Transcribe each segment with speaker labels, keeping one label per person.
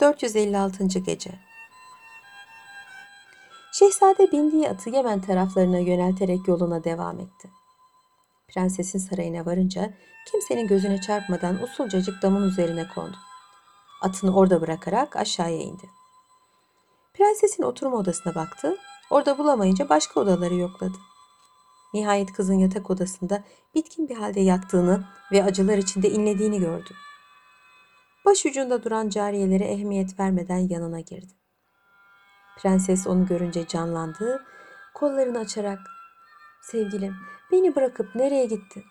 Speaker 1: 456. Gece Şehzade bindiği atı Yemen taraflarına yönelterek yoluna devam etti. Prensesin sarayına varınca kimsenin gözüne çarpmadan usulcacık damın üzerine kondu. Atını orada bırakarak aşağıya indi. Prensesin oturma odasına baktı. Orada bulamayınca başka odaları yokladı. Nihayet kızın yatak odasında bitkin bir halde yattığını ve acılar içinde inlediğini gördü. Baş ucunda duran cariyelere ehemmiyet vermeden yanına girdi. Prenses onu görünce canlandı, kollarını açarak ''Sevgilim, beni bırakıp nereye gittin?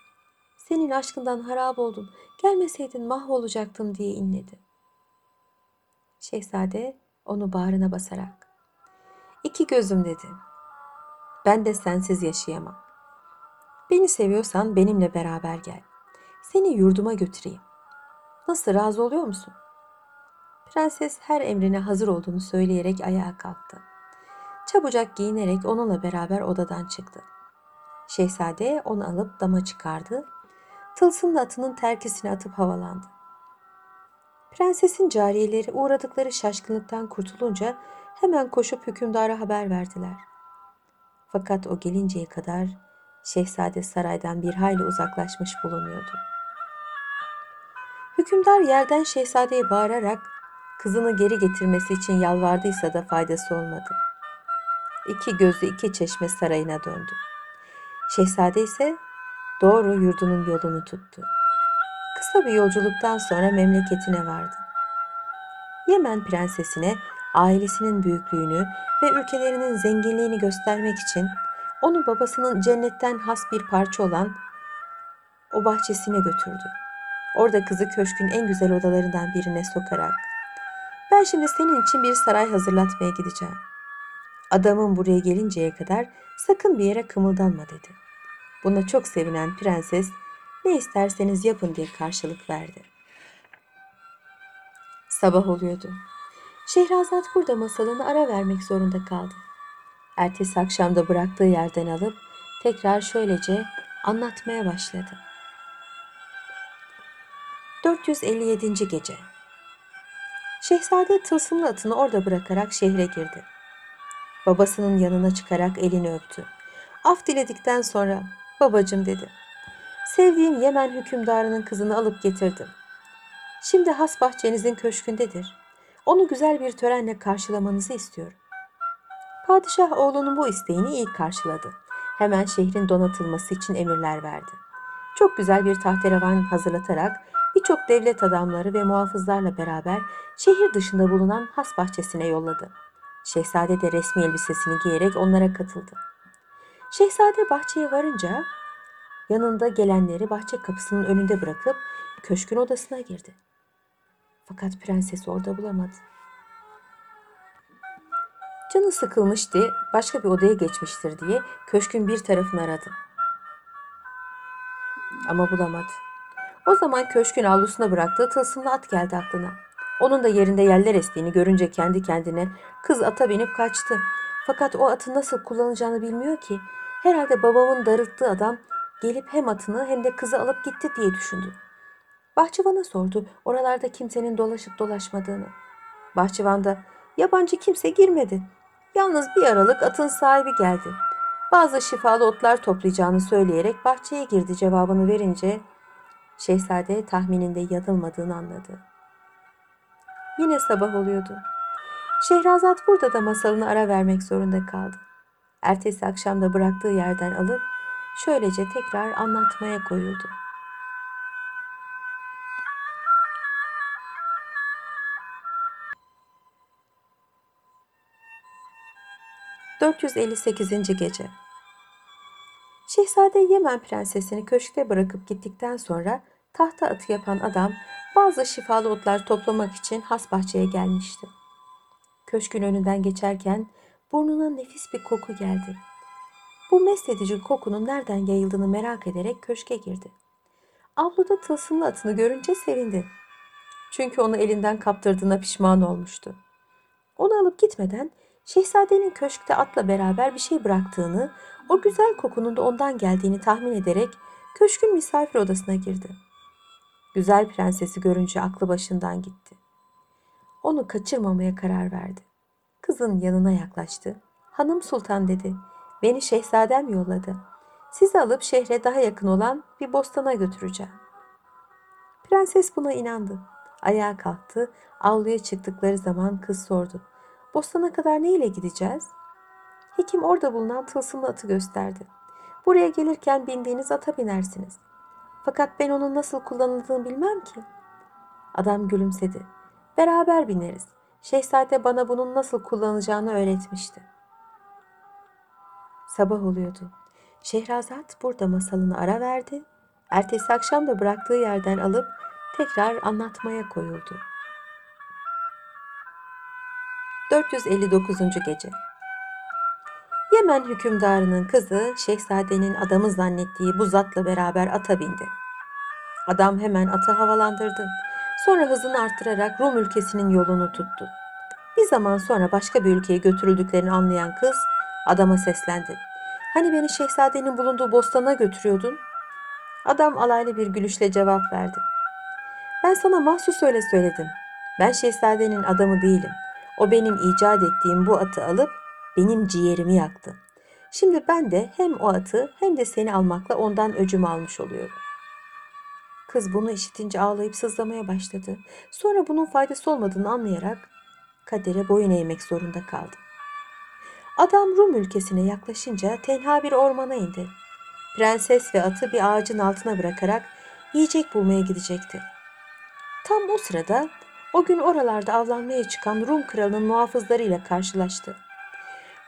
Speaker 1: Senin aşkından harap oldum, gelmeseydin mahvolacaktım.'' diye inledi. Şehzade onu bağrına basarak ''İki gözüm'' dedi. ''Ben de sensiz yaşayamam. Beni seviyorsan benimle beraber gel. Seni yurduma götüreyim. Nasıl razı oluyor musun?'' Prenses her emrine hazır olduğunu söyleyerek ayağa kalktı. Çabucak giyinerek onunla beraber odadan çıktı. Şehzade onu alıp dama çıkardı. Tılsımla atının terkisine atıp havalandı. Prensesin cariyeleri uğradıkları şaşkınlıktan kurtulunca hemen koşup hükümdara haber verdiler. Fakat o gelinceye kadar şehzade saraydan bir hayli uzaklaşmış bulunuyordu. Hükümdar yerden şehzadeye bağırarak kızını geri getirmesi için yalvardıysa da faydası olmadı. İki gözü iki çeşme sarayına döndü. Şehzade ise doğru yurdunun yolunu tuttu. Kısa bir yolculuktan sonra memleketine vardı. Yemen prensesine ailesinin büyüklüğünü ve ülkelerinin zenginliğini göstermek için onu babasının cennetten has bir parça olan o bahçesine götürdü. Orada kızı köşkün en güzel odalarından birine sokarak ben şimdi senin için bir saray hazırlatmaya gideceğim. Adamın buraya gelinceye kadar sakın bir yere kımıldanma dedi. Buna çok sevinen prenses ne isterseniz yapın diye karşılık verdi. Sabah oluyordu. Şehrazat burada masalını ara vermek zorunda kaldı. Ertesi akşamda bıraktığı yerden alıp tekrar şöylece anlatmaya başladı. 457. Gece Şehzade tılsımlı atını orada bırakarak şehre girdi. Babasının yanına çıkarak elini öptü. Af diledikten sonra babacım dedi. Sevdiğim Yemen hükümdarının kızını alıp getirdim. Şimdi has bahçenizin köşkündedir. Onu güzel bir törenle karşılamanızı istiyorum. Padişah oğlunun bu isteğini iyi karşıladı. Hemen şehrin donatılması için emirler verdi. Çok güzel bir tahterevan hazırlatarak birçok devlet adamları ve muhafızlarla beraber şehir dışında bulunan has bahçesine yolladı. Şehzade de resmi elbisesini giyerek onlara katıldı. Şehzade bahçeye varınca yanında gelenleri bahçe kapısının önünde bırakıp köşkün odasına girdi. Fakat prenses orada bulamadı. Canı sıkılmıştı, başka bir odaya geçmiştir diye köşkün bir tarafını aradı. Ama bulamadı. O zaman köşkün avlusuna bıraktığı tılsımlı at geldi aklına. Onun da yerinde yerler estiğini görünce kendi kendine kız ata binip kaçtı. Fakat o atı nasıl kullanacağını bilmiyor ki. Herhalde babamın darılttığı adam gelip hem atını hem de kızı alıp gitti diye düşündü. Bahçıvana sordu oralarda kimsenin dolaşıp dolaşmadığını. Bahçıvan da yabancı kimse girmedi. Yalnız bir aralık atın sahibi geldi. Bazı şifalı otlar toplayacağını söyleyerek bahçeye girdi cevabını verince Şehzade tahmininde yanılmadığını anladı. Yine sabah oluyordu. Şehrazat burada da masalını ara vermek zorunda kaldı. Ertesi akşamda bıraktığı yerden alıp şöylece tekrar anlatmaya koyuldu. ...458. Gece Şehzade Yemen prensesini köşkte bırakıp gittikten sonra tahta atı yapan adam bazı şifalı otlar toplamak için has bahçeye gelmişti. Köşkün önünden geçerken burnuna nefis bir koku geldi. Bu mest kokunun nereden yayıldığını merak ederek köşke girdi. Avluda tılsımlı atını görünce sevindi. Çünkü onu elinden kaptırdığına pişman olmuştu. Onu alıp gitmeden şehzadenin köşkte atla beraber bir şey bıraktığını, o güzel kokunun da ondan geldiğini tahmin ederek köşkün misafir odasına girdi. Güzel prensesi görünce aklı başından gitti. onu kaçırmamaya karar verdi. Kızın yanına yaklaştı. Hanım sultan dedi. Beni şehzadem yolladı. Sizi alıp şehre daha yakın olan bir bostana götüreceğim. Prenses buna inandı. Ayağa kalktı. Avluya çıktıkları zaman kız sordu. Bostana kadar ne ile gideceğiz? Hekim orada bulunan tılsımlı atı gösterdi. Buraya gelirken bindiğiniz ata binersiniz. Fakat ben onun nasıl kullanıldığını bilmem ki. Adam gülümsedi. Beraber bineriz. Şehzade bana bunun nasıl kullanılacağını öğretmişti. Sabah oluyordu. Şehrazat burada masalını ara verdi. Ertesi akşam da bıraktığı yerden alıp tekrar anlatmaya koyuldu. 459. Gece Yemen hükümdarının kızı şehzadenin adamı zannettiği bu zatla beraber ata bindi. Adam hemen atı havalandırdı. Sonra hızını arttırarak Rum ülkesinin yolunu tuttu. Bir zaman sonra başka bir ülkeye götürüldüklerini anlayan kız adama seslendi. Hani beni şehzadenin bulunduğu bostana götürüyordun? Adam alaylı bir gülüşle cevap verdi. Ben sana mahsus öyle söyledim. Ben şehzadenin adamı değilim. O benim icat ettiğim bu atı alıp benim ciğerimi yaktı. Şimdi ben de hem o atı hem de seni almakla ondan öcümü almış oluyorum. Kız bunu işitince ağlayıp sızlamaya başladı. Sonra bunun faydası olmadığını anlayarak kadere boyun eğmek zorunda kaldı. Adam Rum ülkesine yaklaşınca tenha bir ormana indi. Prenses ve atı bir ağacın altına bırakarak yiyecek bulmaya gidecekti. Tam o sırada o gün oralarda avlanmaya çıkan Rum kralının muhafızlarıyla karşılaştı.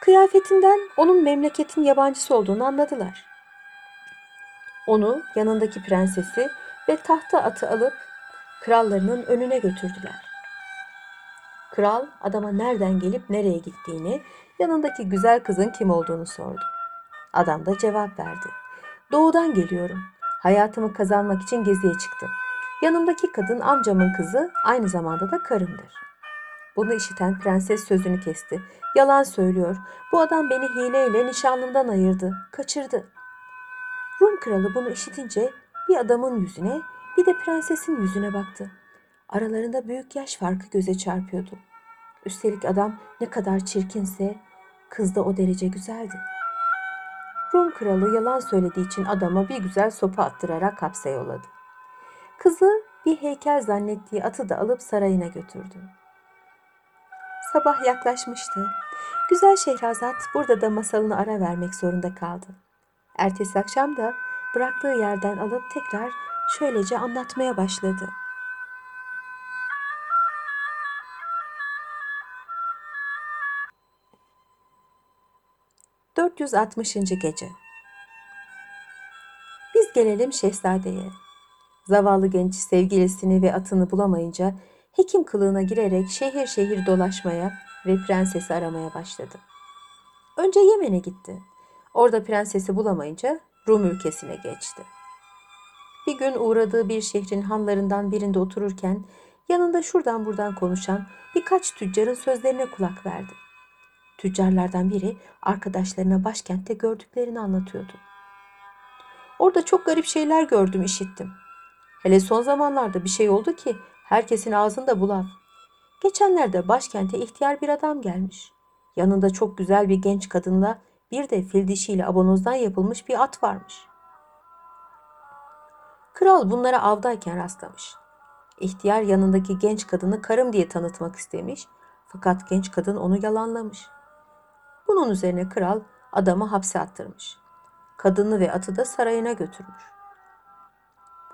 Speaker 1: Kıyafetinden onun memleketin yabancısı olduğunu anladılar. Onu, yanındaki prensesi ve tahta atı alıp krallarının önüne götürdüler. Kral adama nereden gelip nereye gittiğini, yanındaki güzel kızın kim olduğunu sordu. Adam da cevap verdi. Doğudan geliyorum. Hayatımı kazanmak için geziye çıktım. Yanımdaki kadın amcamın kızı, aynı zamanda da karımdır. Bunu işiten prenses sözünü kesti. Yalan söylüyor. Bu adam beni hileyle nişanlımdan ayırdı, kaçırdı. Rum kralı bunu işitince bir adamın yüzüne bir de prensesin yüzüne baktı. Aralarında büyük yaş farkı göze çarpıyordu. Üstelik adam ne kadar çirkinse kız da o derece güzeldi. Rum kralı yalan söylediği için adama bir güzel sopa attırarak hapse yolladı. Kızı bir heykel zannettiği atı da alıp sarayına götürdü. Sabah yaklaşmıştı. Güzel Şehrazat burada da masalını ara vermek zorunda kaldı. Ertesi akşam da bıraktığı yerden alıp tekrar şöylece anlatmaya başladı. ...460. Gece Biz gelelim şehzadeye. Zavallı genç sevgilisini ve atını bulamayınca... ...hekim kılığına girerek şehir şehir dolaşmaya... ...ve prensesi aramaya başladı. Önce Yemen'e gitti. Orada prensesi bulamayınca Rum ülkesine geçti. Bir gün uğradığı bir şehrin hanlarından birinde otururken yanında şuradan buradan konuşan birkaç tüccarın sözlerine kulak verdi. Tüccarlardan biri arkadaşlarına başkentte gördüklerini anlatıyordu. Orada çok garip şeyler gördüm, işittim. Hele son zamanlarda bir şey oldu ki herkesin ağzında bu laf. Geçenlerde başkente ihtiyar bir adam gelmiş. Yanında çok güzel bir genç kadınla bir de fil dişiyle abonozdan yapılmış bir at varmış. Kral bunlara avdayken rastlamış. İhtiyar yanındaki genç kadını karım diye tanıtmak istemiş fakat genç kadın onu yalanlamış. Bunun üzerine kral adamı hapse attırmış. Kadını ve atı da sarayına götürmüş.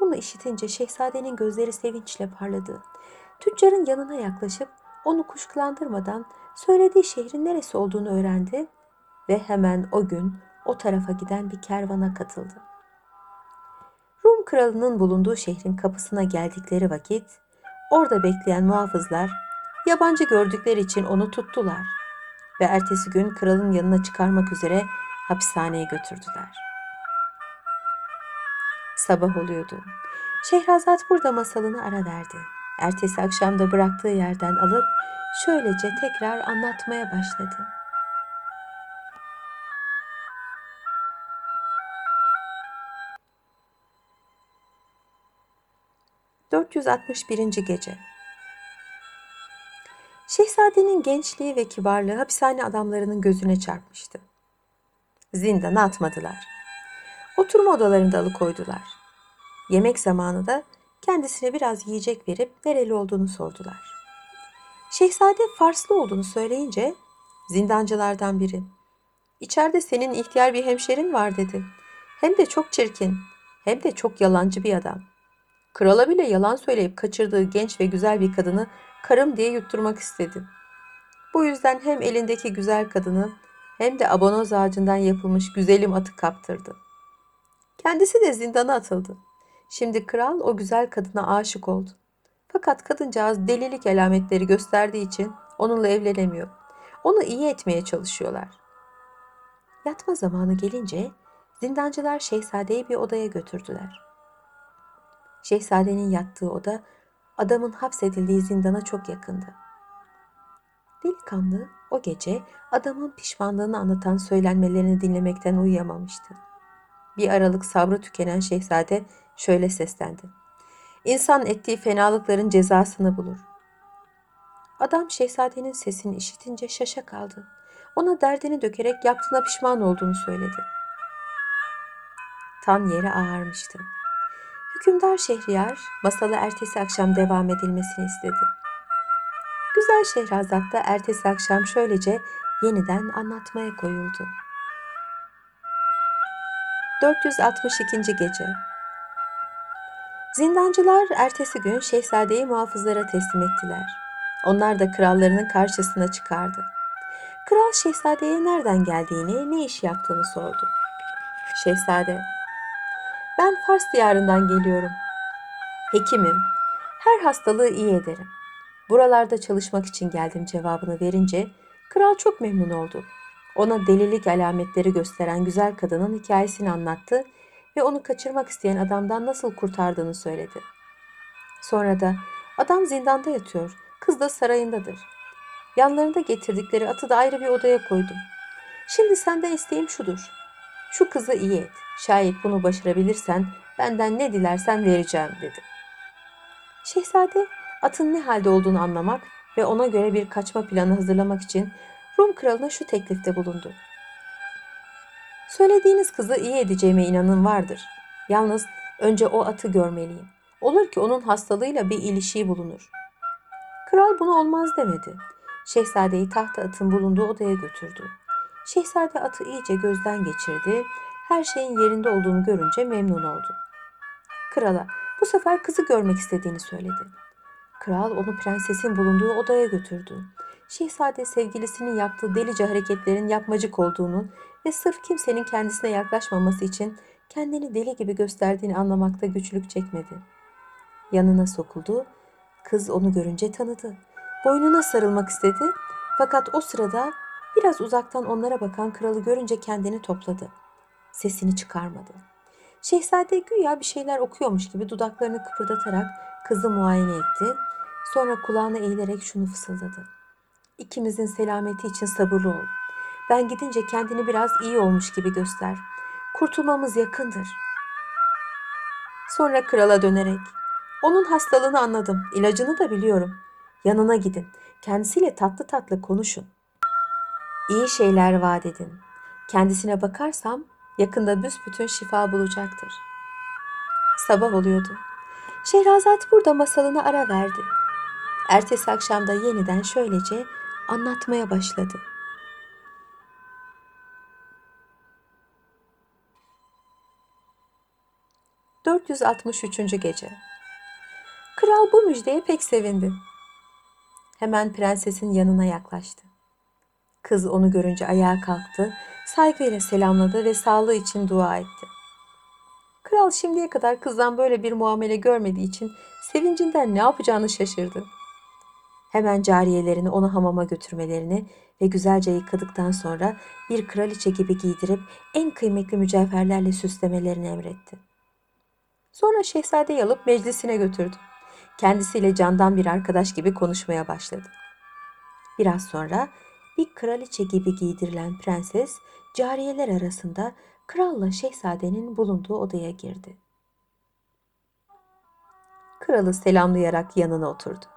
Speaker 1: Bunu işitince şehzadenin gözleri sevinçle parladı. Tüccarın yanına yaklaşıp onu kuşkulandırmadan söylediği şehrin neresi olduğunu öğrendi ve hemen o gün o tarafa giden bir kervana katıldı. Rum kralının bulunduğu şehrin kapısına geldikleri vakit orada bekleyen muhafızlar yabancı gördükleri için onu tuttular ve ertesi gün kralın yanına çıkarmak üzere hapishaneye götürdüler. Sabah oluyordu. Şehrazat burada masalını ara verdi. Ertesi akşam da bıraktığı yerden alıp şöylece tekrar anlatmaya başladı. 461. Gece Şehzadenin gençliği ve kibarlığı hapishane adamlarının gözüne çarpmıştı. Zindana atmadılar. Oturma odalarında alıkoydular. Yemek zamanı da kendisine biraz yiyecek verip nereli olduğunu sordular. Şehzade Farslı olduğunu söyleyince zindancılardan biri İçeride senin ihtiyar bir hemşerin var dedi. Hem de çok çirkin, hem de çok yalancı bir adam. Krala bile yalan söyleyip kaçırdığı genç ve güzel bir kadını karım diye yutturmak istedi. Bu yüzden hem elindeki güzel kadını hem de abonoz ağacından yapılmış güzelim atı kaptırdı. Kendisi de zindana atıldı. Şimdi kral o güzel kadına aşık oldu. Fakat kadıncağız delilik alametleri gösterdiği için onunla evlenemiyor. Onu iyi etmeye çalışıyorlar. Yatma zamanı gelince zindancılar şehzadeyi bir odaya götürdüler. Şehzadenin yattığı oda adamın hapsedildiği zindana çok yakındı. Delikanlı o gece adamın pişmanlığını anlatan söylenmelerini dinlemekten uyuyamamıştı. Bir aralık sabrı tükenen şehzade şöyle seslendi. İnsan ettiği fenalıkların cezasını bulur. Adam şehzadenin sesini işitince şaşa kaldı. Ona derdini dökerek yaptığına pişman olduğunu söyledi. Tan yere ağarmıştı. Hükümdar Şehriyar masalı ertesi akşam devam edilmesini istedi. Güzel Şehrazat da ertesi akşam şöylece yeniden anlatmaya koyuldu. 462. Gece Zindancılar ertesi gün şehzadeyi muhafızlara teslim ettiler. Onlar da krallarının karşısına çıkardı. Kral şehzadeye nereden geldiğini, ne iş yaptığını sordu. Şehzade, ben Fars diyarından geliyorum. Hekimim. Her hastalığı iyi ederim. Buralarda çalışmak için geldim cevabını verince kral çok memnun oldu. Ona delilik alametleri gösteren güzel kadının hikayesini anlattı ve onu kaçırmak isteyen adamdan nasıl kurtardığını söyledi. Sonra da adam zindanda yatıyor, kız da sarayındadır. Yanlarında getirdikleri atı da ayrı bir odaya koydum. Şimdi senden isteğim şudur. Şu kızı iyi et. Şayet bunu başarabilirsen benden ne dilersen vereceğim dedi. Şehzade atın ne halde olduğunu anlamak ve ona göre bir kaçma planı hazırlamak için Rum kralına şu teklifte bulundu. Söylediğiniz kızı iyi edeceğime inanın vardır. Yalnız önce o atı görmeliyim. Olur ki onun hastalığıyla bir ilişiği bulunur. Kral bunu olmaz demedi. Şehzadeyi tahta atın bulunduğu odaya götürdü. Şehzade atı iyice gözden geçirdi. Her şeyin yerinde olduğunu görünce memnun oldu. Krala bu sefer kızı görmek istediğini söyledi. Kral onu prensesin bulunduğu odaya götürdü. Şehzade sevgilisinin yaptığı delice hareketlerin yapmacık olduğunu ve sırf kimsenin kendisine yaklaşmaması için kendini deli gibi gösterdiğini anlamakta güçlük çekmedi. Yanına sokuldu. Kız onu görünce tanıdı. Boynuna sarılmak istedi. Fakat o sırada biraz uzaktan onlara bakan kralı görünce kendini topladı. Sesini çıkarmadı. Şehzade güya bir şeyler okuyormuş gibi dudaklarını kıpırdatarak kızı muayene etti. Sonra kulağına eğilerek şunu fısıldadı. İkimizin selameti için sabırlı ol. Ben gidince kendini biraz iyi olmuş gibi göster. Kurtulmamız yakındır. Sonra krala dönerek, onun hastalığını anladım, ilacını da biliyorum. Yanına gidin, kendisiyle tatlı tatlı konuşun. İyi şeyler vaat edin. Kendisine bakarsam yakında büsbütün şifa bulacaktır. Sabah oluyordu. Şehrazat burada masalına ara verdi. Ertesi akşamda yeniden şöylece anlatmaya başladı. ...463. Gece Kral bu müjdeye pek sevindi. Hemen prensesin yanına yaklaştı. Kız onu görünce ayağa kalktı, saygıyla selamladı ve sağlığı için dua etti. Kral şimdiye kadar kızdan böyle bir muamele görmediği için sevincinden ne yapacağını şaşırdı. Hemen cariyelerini onu hamama götürmelerini ve güzelce yıkadıktan sonra bir kraliçe gibi giydirip en kıymetli mücevherlerle süslemelerini emretti. Sonra şehzadeyi alıp meclisine götürdü. Kendisiyle candan bir arkadaş gibi konuşmaya başladı. Biraz sonra bir kraliçe gibi giydirilen prenses cariyeler arasında kralla şehzadenin bulunduğu odaya girdi. Kralı selamlayarak yanına oturdu.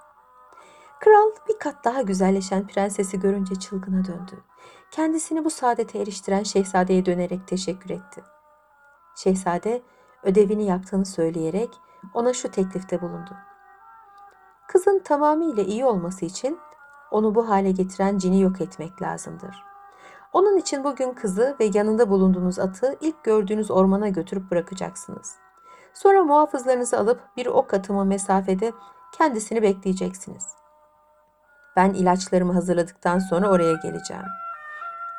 Speaker 1: Kral bir kat daha güzelleşen prensesi görünce çılgına döndü. Kendisini bu saadete eriştiren şehzadeye dönerek teşekkür etti. Şehzade ödevini yaptığını söyleyerek ona şu teklifte bulundu. Kızın tamamıyla iyi olması için onu bu hale getiren cini yok etmek lazımdır. Onun için bugün kızı ve yanında bulunduğunuz atı ilk gördüğünüz ormana götürüp bırakacaksınız. Sonra muhafızlarınızı alıp bir ok atımı mesafede kendisini bekleyeceksiniz. Ben ilaçlarımı hazırladıktan sonra oraya geleceğim.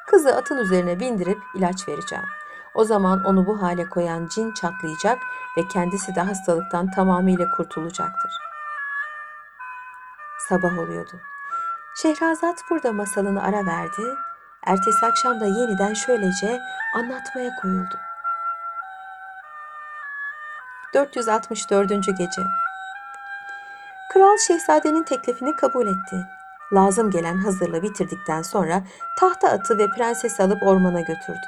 Speaker 1: Kızı atın üzerine bindirip ilaç vereceğim. O zaman onu bu hale koyan cin çatlayacak ve kendisi de hastalıktan tamamıyla kurtulacaktır. Sabah oluyordu. Şehrazat burada masalını ara verdi. Ertesi akşam da yeniden şöylece anlatmaya koyuldu. 464. Gece Kral şehzadenin teklifini kabul etti. Lazım gelen hazırlığı bitirdikten sonra tahta atı ve prensesi alıp ormana götürdü.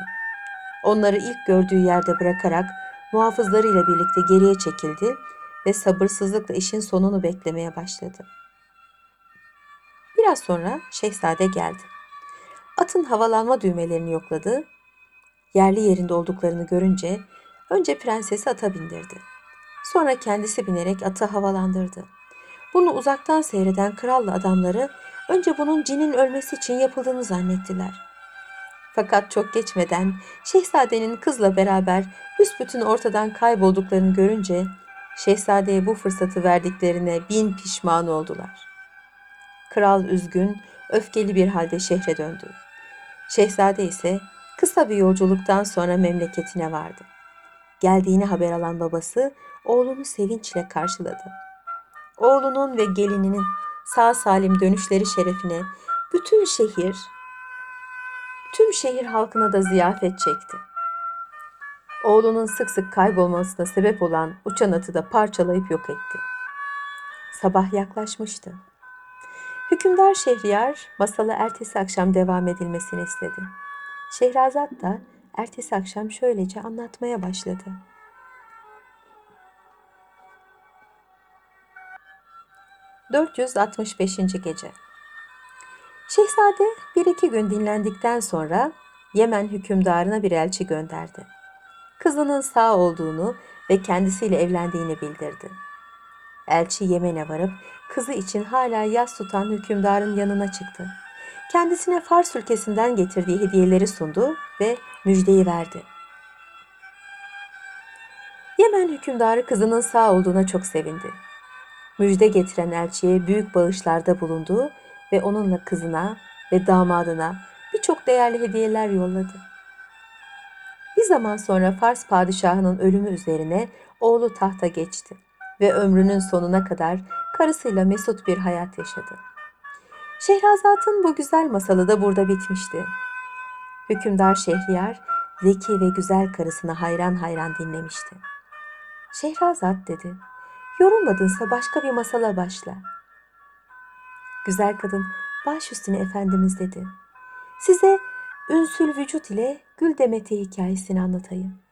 Speaker 1: Onları ilk gördüğü yerde bırakarak muhafızlarıyla birlikte geriye çekildi ve sabırsızlıkla işin sonunu beklemeye başladı. Biraz sonra şehzade geldi. Atın havalanma düğmelerini yokladı. Yerli yerinde olduklarını görünce önce prensesi ata bindirdi. Sonra kendisi binerek atı havalandırdı. Bunu uzaktan seyreden kralla adamları önce bunun cinin ölmesi için yapıldığını zannettiler. Fakat çok geçmeden şehzadenin kızla beraber büsbütün ortadan kaybolduklarını görünce şehzadeye bu fırsatı verdiklerine bin pişman oldular. Kral üzgün, öfkeli bir halde şehre döndü. Şehzade ise kısa bir yolculuktan sonra memleketine vardı. Geldiğini haber alan babası oğlunu sevinçle karşıladı. Oğlunun ve gelininin sağ salim dönüşleri şerefine bütün şehir, tüm şehir halkına da ziyafet çekti. Oğlunun sık sık kaybolmasına sebep olan uçan atı da parçalayıp yok etti. Sabah yaklaşmıştı. Hükümdar Şehriyar masalı ertesi akşam devam edilmesini istedi. Şehrazat da ertesi akşam şöylece anlatmaya başladı. ...465. Gece Şehzade bir iki gün dinlendikten sonra Yemen hükümdarına bir elçi gönderdi. Kızının sağ olduğunu ve kendisiyle evlendiğini bildirdi. Elçi Yemen'e varıp kızı için hala yas tutan hükümdarın yanına çıktı. Kendisine Fars ülkesinden getirdiği hediyeleri sundu ve müjdeyi verdi. Yemen hükümdarı kızının sağ olduğuna çok sevindi. Müjde getiren elçiye büyük bağışlarda bulundu ve onunla kızına ve damadına birçok değerli hediyeler yolladı. Bir zaman sonra Fars padişahının ölümü üzerine oğlu tahta geçti ve ömrünün sonuna kadar karısıyla mesut bir hayat yaşadı. Şehrazat'ın bu güzel masalı da burada bitmişti. Hükümdar Şehriyar zeki ve güzel karısına hayran hayran dinlemişti. Şehrazat dedi, yorulmadınsa başka bir masala başla. Güzel kadın, baş üstüne efendimiz dedi. Size ünsül vücut ile gül demeti hikayesini anlatayım.''